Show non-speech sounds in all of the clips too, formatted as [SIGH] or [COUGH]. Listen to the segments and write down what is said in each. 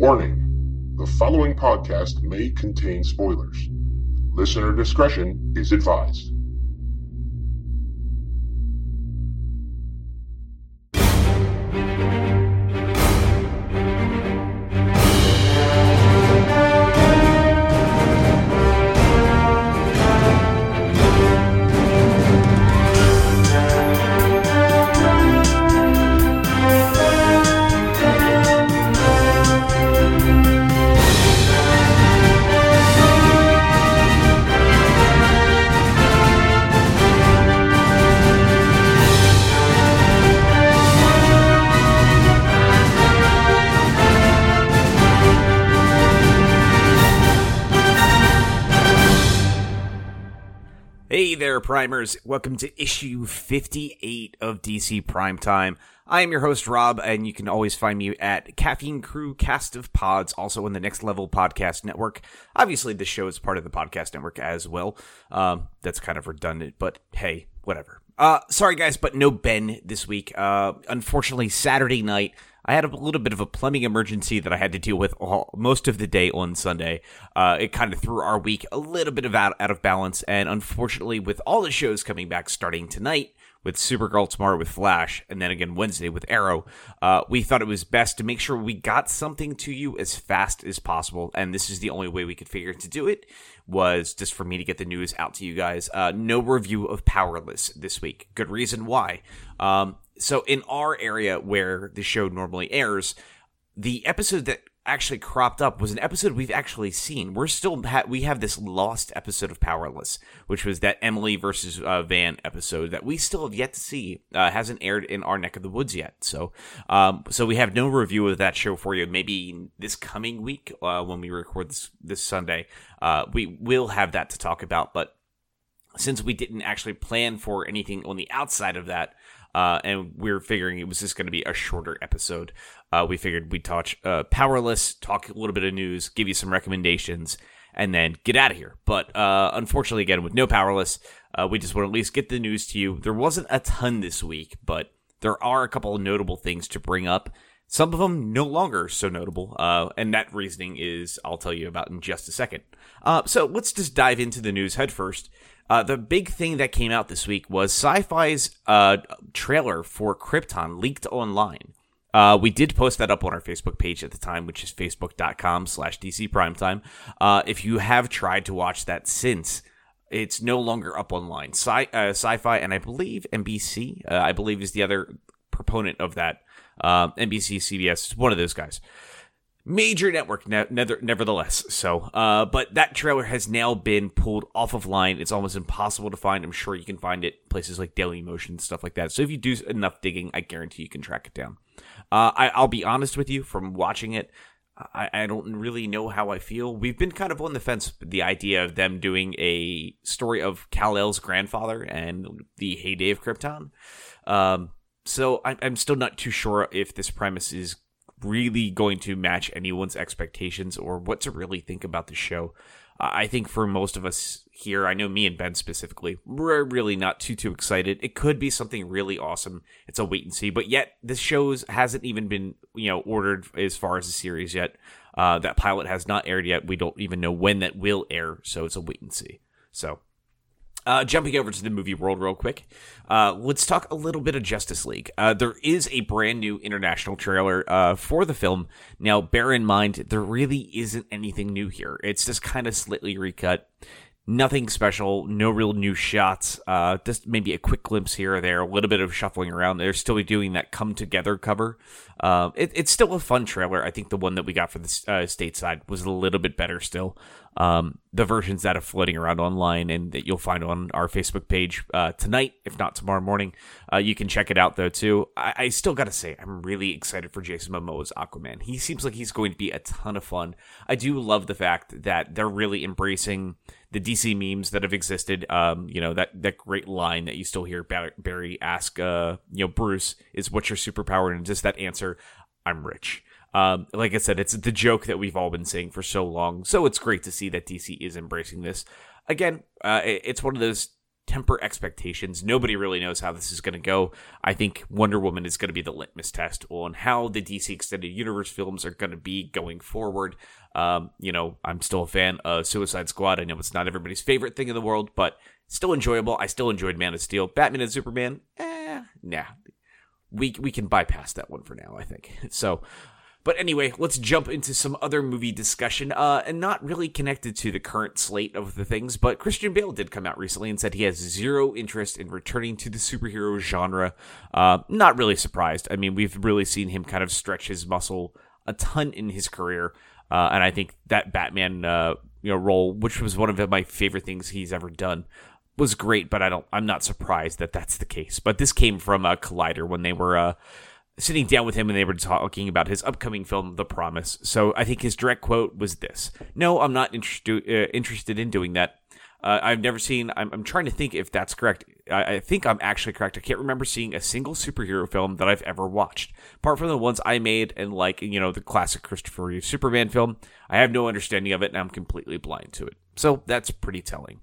Warning the following podcast may contain spoilers. Listener discretion is advised. There, primers. Welcome to issue 58 of DC Primetime. I am your host, Rob, and you can always find me at Caffeine Crew Cast of Pods, also in the Next Level Podcast Network. Obviously, this show is part of the podcast network as well. Um, that's kind of redundant, but hey, whatever. Uh, sorry, guys, but no Ben this week. Uh, unfortunately, Saturday night, I had a little bit of a plumbing emergency that I had to deal with all, most of the day on Sunday. Uh, it kind of threw our week a little bit of out, out of balance, and unfortunately, with all the shows coming back starting tonight, with Supergirl tomorrow with Flash, and then again Wednesday with Arrow, uh, we thought it was best to make sure we got something to you as fast as possible. And this is the only way we could figure to do it was just for me to get the news out to you guys. Uh, no review of Powerless this week. Good reason why. Um, so in our area where the show normally airs, the episode that actually cropped up was an episode we've actually seen. We're still ha- we have this lost episode of Powerless, which was that Emily versus uh, Van episode that we still have yet to see. Uh, hasn't aired in our neck of the woods yet. So, um, so we have no review of that show for you. Maybe this coming week uh, when we record this this Sunday, uh, we will have that to talk about. But since we didn't actually plan for anything on the outside of that, uh, and we are figuring it was just going to be a shorter episode. Uh, we figured we'd touch uh, Powerless, talk a little bit of news, give you some recommendations, and then get out of here. But uh, unfortunately, again, with no Powerless, uh, we just want to at least get the news to you. There wasn't a ton this week, but there are a couple of notable things to bring up. Some of them no longer so notable, uh, and that reasoning is I'll tell you about in just a second. Uh, so let's just dive into the news headfirst. Uh, the big thing that came out this week was Syfy's uh, trailer for Krypton leaked online. Uh, we did post that up on our Facebook page at the time, which is facebook.com slash DC Primetime. Uh, if you have tried to watch that since, it's no longer up online. Sci- Syfy and I believe NBC, I believe is the other proponent of that. Uh, NBC, CBS, one of those guys. Major network ne- never, nevertheless. So uh, but that trailer has now been pulled off of line. It's almost impossible to find. I'm sure you can find it places like daily motion stuff like that. So if you do enough digging i guarantee you can track it down. Uh, I, i'll be honest with you from watching it I, I don't really know how I feel. We've been kind of on the fence the idea of them doing a story of Kal-El's grandfather and the heyday of Krypton. Um, so I'm, I'm still not too sure if this premise is really going to match anyone's expectations or what to really think about the show. I think for most of us here, I know me and Ben specifically, we're really not too too excited. It could be something really awesome. It's a wait and see, but yet this shows hasn't even been you know ordered as far as the series yet. Uh, that pilot has not aired yet. We don't even know when that will air, so it's a wait and see. So uh, jumping over to the movie world real quick, uh, let's talk a little bit of Justice League. Uh, there is a brand new international trailer uh, for the film. Now, bear in mind, there really isn't anything new here. It's just kind of slightly recut. Nothing special, no real new shots. Uh, just maybe a quick glimpse here or there, a little bit of shuffling around. They're still doing that come together cover. Uh, it, it's still a fun trailer. I think the one that we got for the uh, stateside was a little bit better still. Um, the versions that are floating around online and that you'll find on our Facebook page uh, tonight, if not tomorrow morning, uh, you can check it out though too. I, I still got to say, I'm really excited for Jason Momoa's Aquaman. He seems like he's going to be a ton of fun. I do love the fact that they're really embracing the DC memes that have existed. Um, you know that that great line that you still hear Barry ask, uh, you know, Bruce, is what's your superpower, and just that answer, I'm rich. Um, like I said, it's the joke that we've all been saying for so long. So it's great to see that DC is embracing this. Again, uh, it's one of those temper expectations. Nobody really knows how this is going to go. I think Wonder Woman is going to be the litmus test on how the DC Extended Universe films are going to be going forward. Um, you know, I'm still a fan of Suicide Squad. I know it's not everybody's favorite thing in the world, but still enjoyable. I still enjoyed Man of Steel. Batman and Superman, eh, nah. We, we can bypass that one for now, I think. [LAUGHS] So, but anyway, let's jump into some other movie discussion, uh, and not really connected to the current slate of the things, but Christian Bale did come out recently and said he has zero interest in returning to the superhero genre. Uh, not really surprised. I mean, we've really seen him kind of stretch his muscle a ton in his career, uh, and I think that Batman, uh, you know, role, which was one of my favorite things he's ever done, was great. But I don't, I'm not surprised that that's the case. But this came from uh, Collider when they were uh, sitting down with him and they were talking about his upcoming film, The Promise. So I think his direct quote was this No, I'm not interested, uh, interested in doing that. Uh, I've never seen, I'm, I'm, trying to think if that's correct. I, I, think I'm actually correct. I can't remember seeing a single superhero film that I've ever watched. Apart from the ones I made and like, you know, the classic Christopher Reeve Superman film, I have no understanding of it and I'm completely blind to it. So that's pretty telling.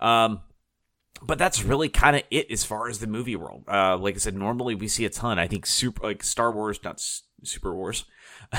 Um, but that's really kind of it as far as the movie world. Uh, like I said, normally we see a ton. I think super like Star Wars, not Super Wars,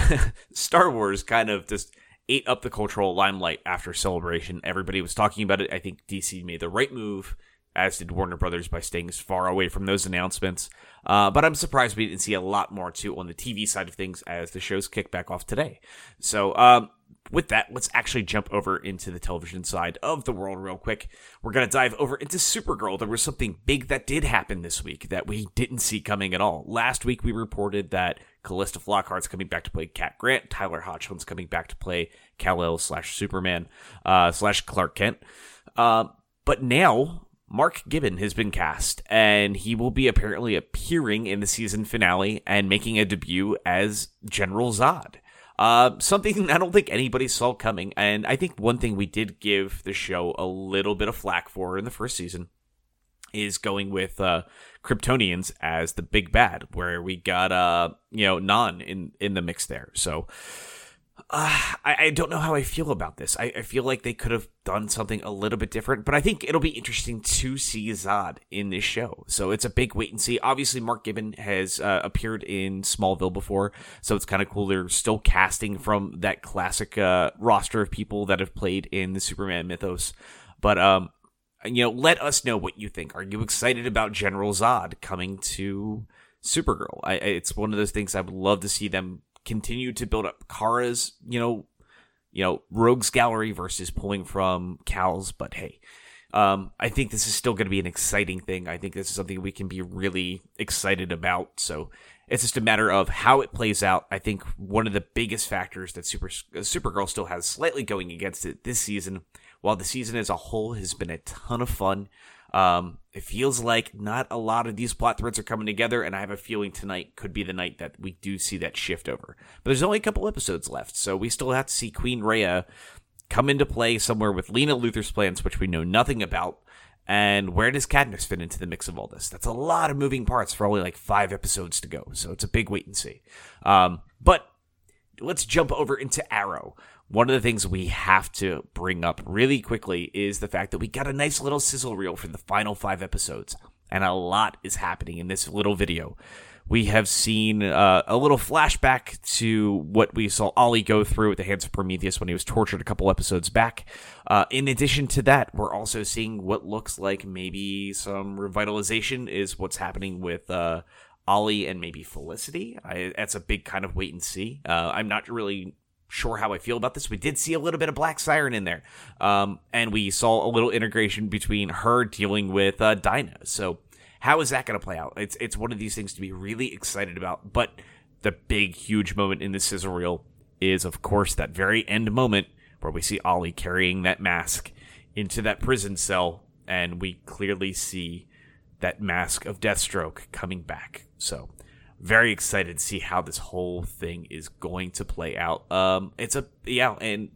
[LAUGHS] Star Wars kind of just ate up the cultural limelight after Celebration. Everybody was talking about it. I think DC made the right move, as did Warner Brothers by staying as far away from those announcements. Uh, but I'm surprised we didn't see a lot more too on the TV side of things as the shows kick back off today. So um, with that, let's actually jump over into the television side of the world real quick. We're going to dive over into Supergirl. There was something big that did happen this week that we didn't see coming at all. Last week, we reported that Calista Flockhart's coming back to play Cat Grant. Tyler Hoechlin's coming back to play Kal-El slash Superman uh, slash Clark Kent. Uh, but now, Mark Gibbon has been cast, and he will be apparently appearing in the season finale and making a debut as General Zod. Uh, something [LAUGHS] I don't think anybody saw coming. And I think one thing we did give the show a little bit of flack for in the first season is going with uh, Kryptonians as the big bad, where we got uh, you know Non in in the mix there. So uh, I, I, don't know how I feel about this. I, I, feel like they could have done something a little bit different, but I think it'll be interesting to see Zod in this show. So it's a big wait and see. Obviously, Mark Gibbon has uh, appeared in Smallville before, so it's kind of cool. They're still casting from that classic uh, roster of people that have played in the Superman mythos. But um, you know, let us know what you think. Are you excited about General Zod coming to Supergirl? I, it's one of those things I would love to see them continue to build up Kara's, you know, you know, rogues gallery versus pulling from Kal's, but hey, um, I think this is still going to be an exciting thing. I think this is something we can be really excited about. So it's just a matter of how it plays out. I think one of the biggest factors that Super Supergirl still has slightly going against it this season, while the season as a whole has been a ton of fun, um, it feels like not a lot of these plot threads are coming together, and I have a feeling tonight could be the night that we do see that shift over. But there's only a couple episodes left, so we still have to see Queen Rhea come into play somewhere with Lena Luthor's plans, which we know nothing about. And where does Cadmus fit into the mix of all this? That's a lot of moving parts for only like five episodes to go, so it's a big wait and see. Um, but let's jump over into Arrow, one of the things we have to bring up really quickly is the fact that we got a nice little sizzle reel for the final five episodes, and a lot is happening in this little video. We have seen uh, a little flashback to what we saw Ollie go through at the hands of Prometheus when he was tortured a couple episodes back. Uh, in addition to that, we're also seeing what looks like maybe some revitalization is what's happening with uh, Ollie and maybe Felicity. I, that's a big kind of wait and see. Uh, I'm not really sure how I feel about this. We did see a little bit of Black Siren in there, um, and we saw a little integration between her dealing with uh, Dinah. So how is that going to play out? It's it's one of these things to be really excited about. But the big, huge moment in the sizzle reel is, of course, that very end moment where we see Ollie carrying that mask into that prison cell, and we clearly see that mask of Deathstroke coming back. So very excited to see how this whole thing is going to play out. Um, it's a yeah, and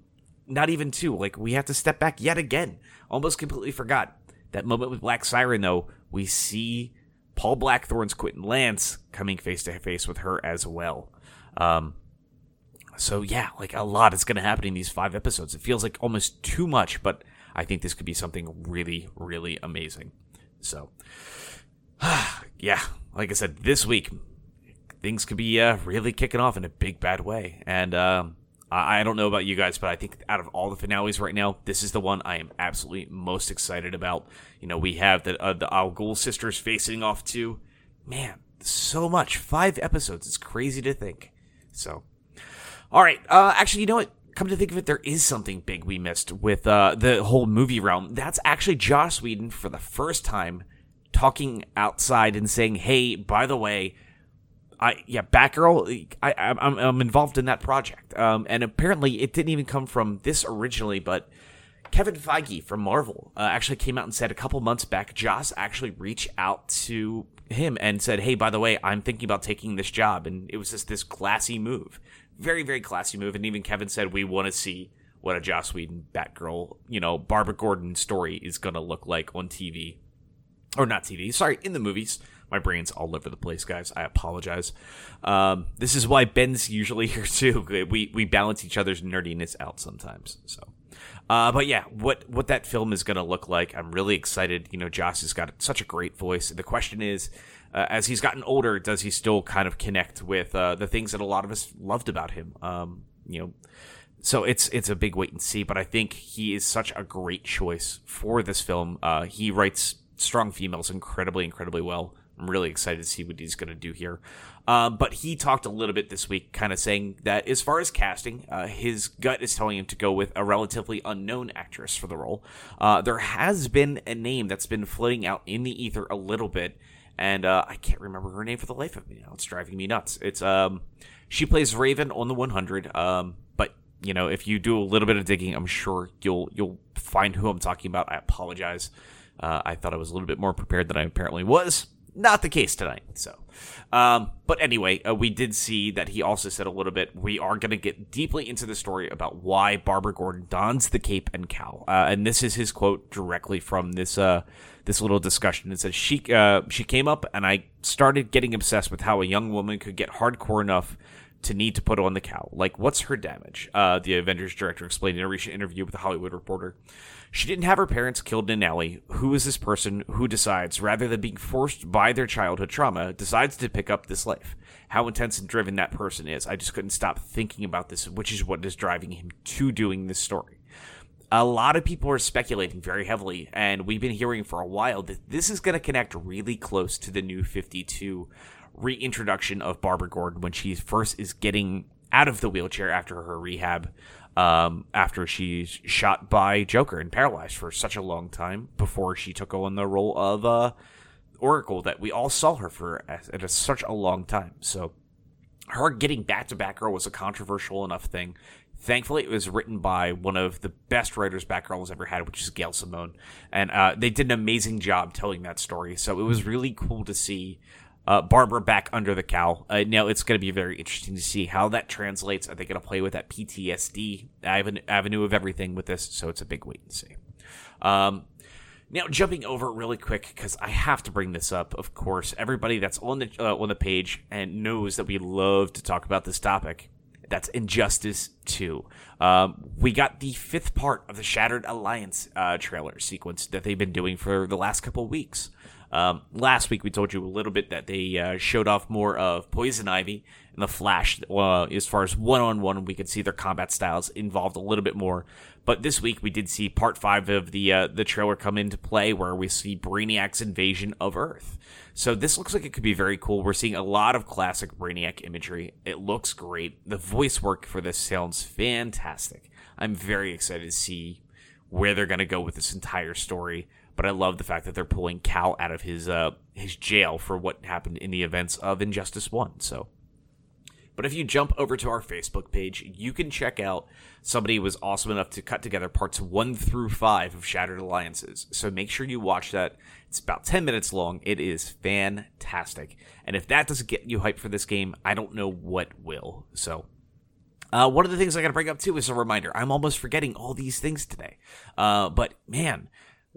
not even two. Like we have to step back yet again. Almost completely forgot that moment with Black Siren. Though we see Paul Blackthorne's Quentin Lance coming face to face with her as well. Um, so yeah, like a lot is going to happen in these five episodes. It feels like almost too much, but I think this could be something really, really amazing. So, [SIGHS] yeah, like I said, this week things could be uh, really kicking off in a big bad way, and um, I, I don't know about you guys, but I think out of all the finales right now, this is the one I am absolutely most excited about. You know, we have the uh, the Al Ghul sisters facing off to, man, so much. Five episodes. It's crazy to think. So, all right. Uh, actually, you know what? Come to think of it, there is something big we missed with uh, the whole movie realm. That's actually Joss Whedon for the first time talking outside and saying, "Hey, by the way." I yeah, Batgirl. I, I'm I'm involved in that project, um, and apparently it didn't even come from this originally, but Kevin Feige from Marvel uh, actually came out and said a couple months back, Joss actually reached out to him and said, "Hey, by the way, I'm thinking about taking this job," and it was just this classy move, very very classy move, and even Kevin said, "We want to see." What a Joss Whedon Batgirl, you know, Barbara Gordon story is going to look like on TV. Or not TV, sorry, in the movies. My brain's all over the place, guys. I apologize. Um, this is why Ben's usually [LAUGHS] here too. We we balance each other's nerdiness out sometimes. So, uh, but yeah, what what that film is going to look like, I'm really excited. You know, Joss has got such a great voice. The question is, uh, as he's gotten older, does he still kind of connect with uh, the things that a lot of us loved about him? Um, you know, so it's it's a big wait and see. But I think he is such a great choice for this film. Uh, he writes strong females incredibly, incredibly well. I'm really excited to see what he's going to do here. Um, but he talked a little bit this week, kind of saying that as far as casting, uh, his gut is telling him to go with a relatively unknown actress for the role. Uh, there has been a name that's been floating out in the ether a little bit, and uh, I can't remember her name for the life of me now. It's driving me nuts. It's um, she plays Raven on the 100. Um, but you know, if you do a little bit of digging, I'm sure you'll you'll find who I'm talking about. I apologize. Uh, I thought I was a little bit more prepared than I apparently was not the case tonight. So, um, but anyway, uh, we did see that he also said a little bit. We are going to get deeply into the story about why Barbara Gordon dons the cape and cowl, uh, and this is his quote directly from this uh, this little discussion. It says she uh, she came up, and I started getting obsessed with how a young woman could get hardcore enough to need to put on the cowl. Like, what's her damage? Uh, the Avengers director explained in a recent interview with the Hollywood Reporter. She didn't have her parents killed in an alley. Who is this person who decides, rather than being forced by their childhood trauma, decides to pick up this life? How intense and driven that person is. I just couldn't stop thinking about this, which is what is driving him to doing this story. A lot of people are speculating very heavily, and we've been hearing for a while that this is going to connect really close to the new 52 reintroduction of Barbara Gordon when she first is getting out of the wheelchair after her rehab um, after she's shot by Joker and paralyzed for such a long time before she took on the role of uh, Oracle that we all saw her for at, such a long time. So her getting back to Batgirl was a controversial enough thing. Thankfully, it was written by one of the best writers Batgirl has ever had, which is Gail Simone, and uh, they did an amazing job telling that story. So it was really cool to see uh, Barbara back under the cowl. Uh, now it's going to be very interesting to see how that translates. Are they going to play with that PTSD avenue of everything with this? So it's a big wait and see. Um, now jumping over really quick because I have to bring this up. Of course, everybody that's on the uh, on the page and knows that we love to talk about this topic. That's Injustice 2. Um, we got the fifth part of the Shattered Alliance uh, trailer sequence that they've been doing for the last couple weeks. Um, last week we told you a little bit that they uh, showed off more of Poison Ivy and the Flash. Uh, as far as one on one, we could see their combat styles involved a little bit more. But this week we did see part five of the uh, the trailer come into play, where we see Brainiac's invasion of Earth. So this looks like it could be very cool. We're seeing a lot of classic Brainiac imagery. It looks great. The voice work for this sounds fantastic. I'm very excited to see where they're going to go with this entire story but I love the fact that they're pulling Kal out of his uh, his jail for what happened in the events of Injustice One. So, but if you jump over to our Facebook page, you can check out somebody was awesome enough to cut together parts one through five of Shattered Alliances. So make sure you watch that. It's about ten minutes long. It is fantastic, and if that doesn't get you hyped for this game, I don't know what will. So. Uh, one of the things I got to bring up too is a reminder. I'm almost forgetting all these things today. Uh, but man,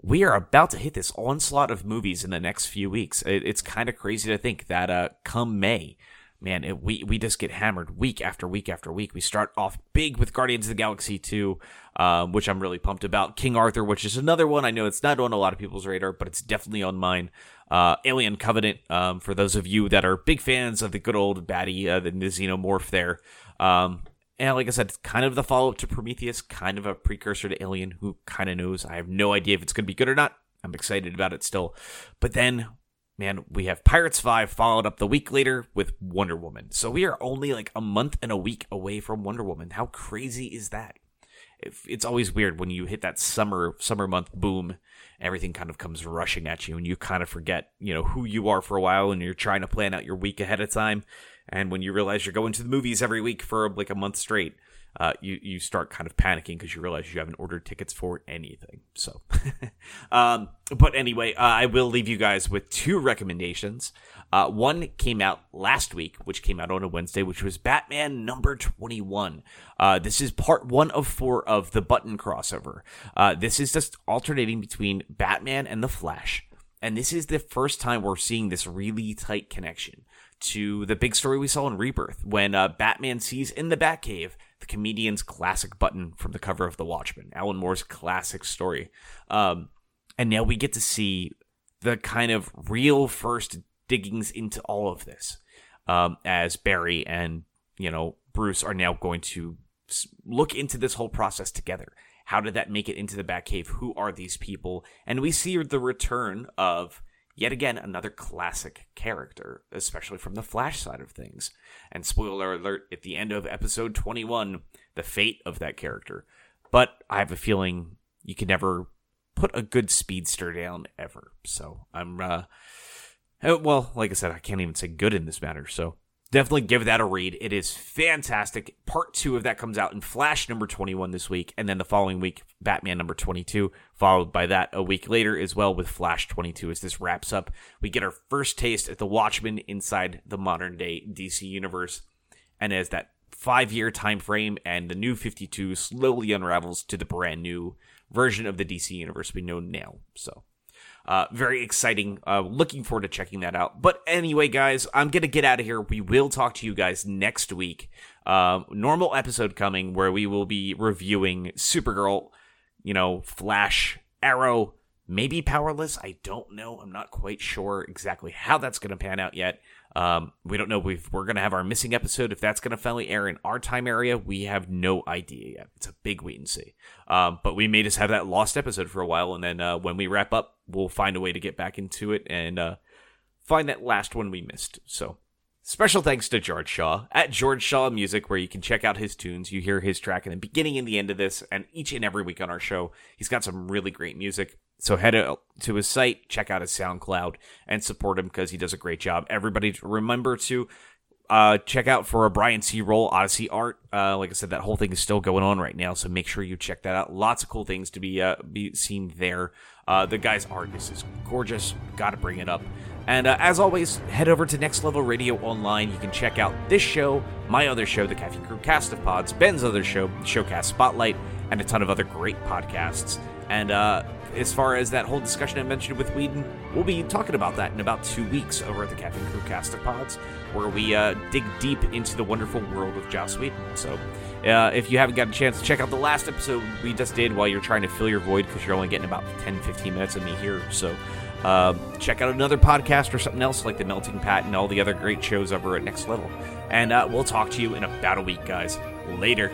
we are about to hit this onslaught of movies in the next few weeks. It, it's kind of crazy to think that uh, come May, man, it, we we just get hammered week after week after week. We start off big with Guardians of the Galaxy 2, um, which I'm really pumped about. King Arthur, which is another one I know it's not on a lot of people's radar, but it's definitely on mine. Uh, Alien Covenant, um, for those of you that are big fans of the good old baddie, uh, the, the xenomorph there. Um, and like I said, it's kind of the follow up to Prometheus, kind of a precursor to Alien. Who kind of knows? I have no idea if it's going to be good or not. I'm excited about it still. But then man, we have Pirates 5 followed up the week later with Wonder Woman. So we are only like a month and a week away from Wonder Woman. How crazy is that? It's always weird when you hit that summer summer month boom, everything kind of comes rushing at you and you kind of forget, you know, who you are for a while and you're trying to plan out your week ahead of time. And when you realize you're going to the movies every week for like a month straight, uh, you you start kind of panicking because you realize you haven't ordered tickets for anything. So, [LAUGHS] um, but anyway, uh, I will leave you guys with two recommendations. Uh, one came out last week, which came out on a Wednesday, which was Batman number 21. Uh, this is part one of four of the Button crossover. Uh, this is just alternating between Batman and the Flash. And this is the first time we're seeing this really tight connection to the big story we saw in Rebirth when uh, Batman sees in the Batcave the comedian's classic button from the cover of The Watchmen, Alan Moore's classic story. Um, and now we get to see the kind of real first diggings into all of this um, as Barry and, you know, Bruce are now going to look into this whole process together. How did that make it into the Batcave? Who are these people? And we see the return of yet again another classic character, especially from the Flash side of things. And spoiler alert, at the end of episode 21, the fate of that character. But I have a feeling you can never put a good speedster down ever. So I'm, uh, uh well, like I said, I can't even say good in this matter. So definitely give that a read. It is fantastic. Part two of that comes out in Flash number 21 this week, and then the following week, Batman number 22, followed by that a week later as well with Flash 22. As this wraps up, we get our first taste at the Watchmen inside the modern day DC universe, and as that five year time frame and the new 52 slowly unravels to the brand new version of the DC universe we know now. So uh, very exciting. Uh, looking forward to checking that out. But anyway, guys, I'm going to get out of here. We will talk to you guys next week. Uh, normal episode coming where we will be reviewing Supergirl, you know, Flash, Arrow, maybe Powerless. I don't know. I'm not quite sure exactly how that's going to pan out yet. Um, we don't know if we're going to have our missing episode, if that's going to finally air in our time area. We have no idea yet. It's a big wait and see. Um, but we may just have that lost episode for a while, and then uh, when we wrap up, we'll find a way to get back into it and uh, find that last one we missed. So. Special thanks to George Shaw at George Shaw Music, where you can check out his tunes. You hear his track in the beginning and the end of this, and each and every week on our show, he's got some really great music. So head to his site, check out his SoundCloud, and support him because he does a great job. Everybody remember to uh, check out for a Brian C. Roll Odyssey art. Uh, like I said, that whole thing is still going on right now, so make sure you check that out. Lots of cool things to be uh, be seen there. Uh, the guy's art is gorgeous. Got to bring it up. And uh, as always, head over to Next Level Radio Online. You can check out this show, my other show, the Caffeine Crew Cast of Pods, Ben's other show, Showcast Spotlight, and a ton of other great podcasts. And uh, as far as that whole discussion I mentioned with Whedon, we'll be talking about that in about two weeks over at the Caffeine Crew Cast of Pods, where we uh, dig deep into the wonderful world of Joss Whedon. So, uh, if you haven't got a chance to check out the last episode we just did while you're trying to fill your void because you're only getting about 10 15 minutes of me here, so uh, check out another podcast or something else like The Melting Pat and all the other great shows over at Next Level. And uh, we'll talk to you in about a week, guys. Later.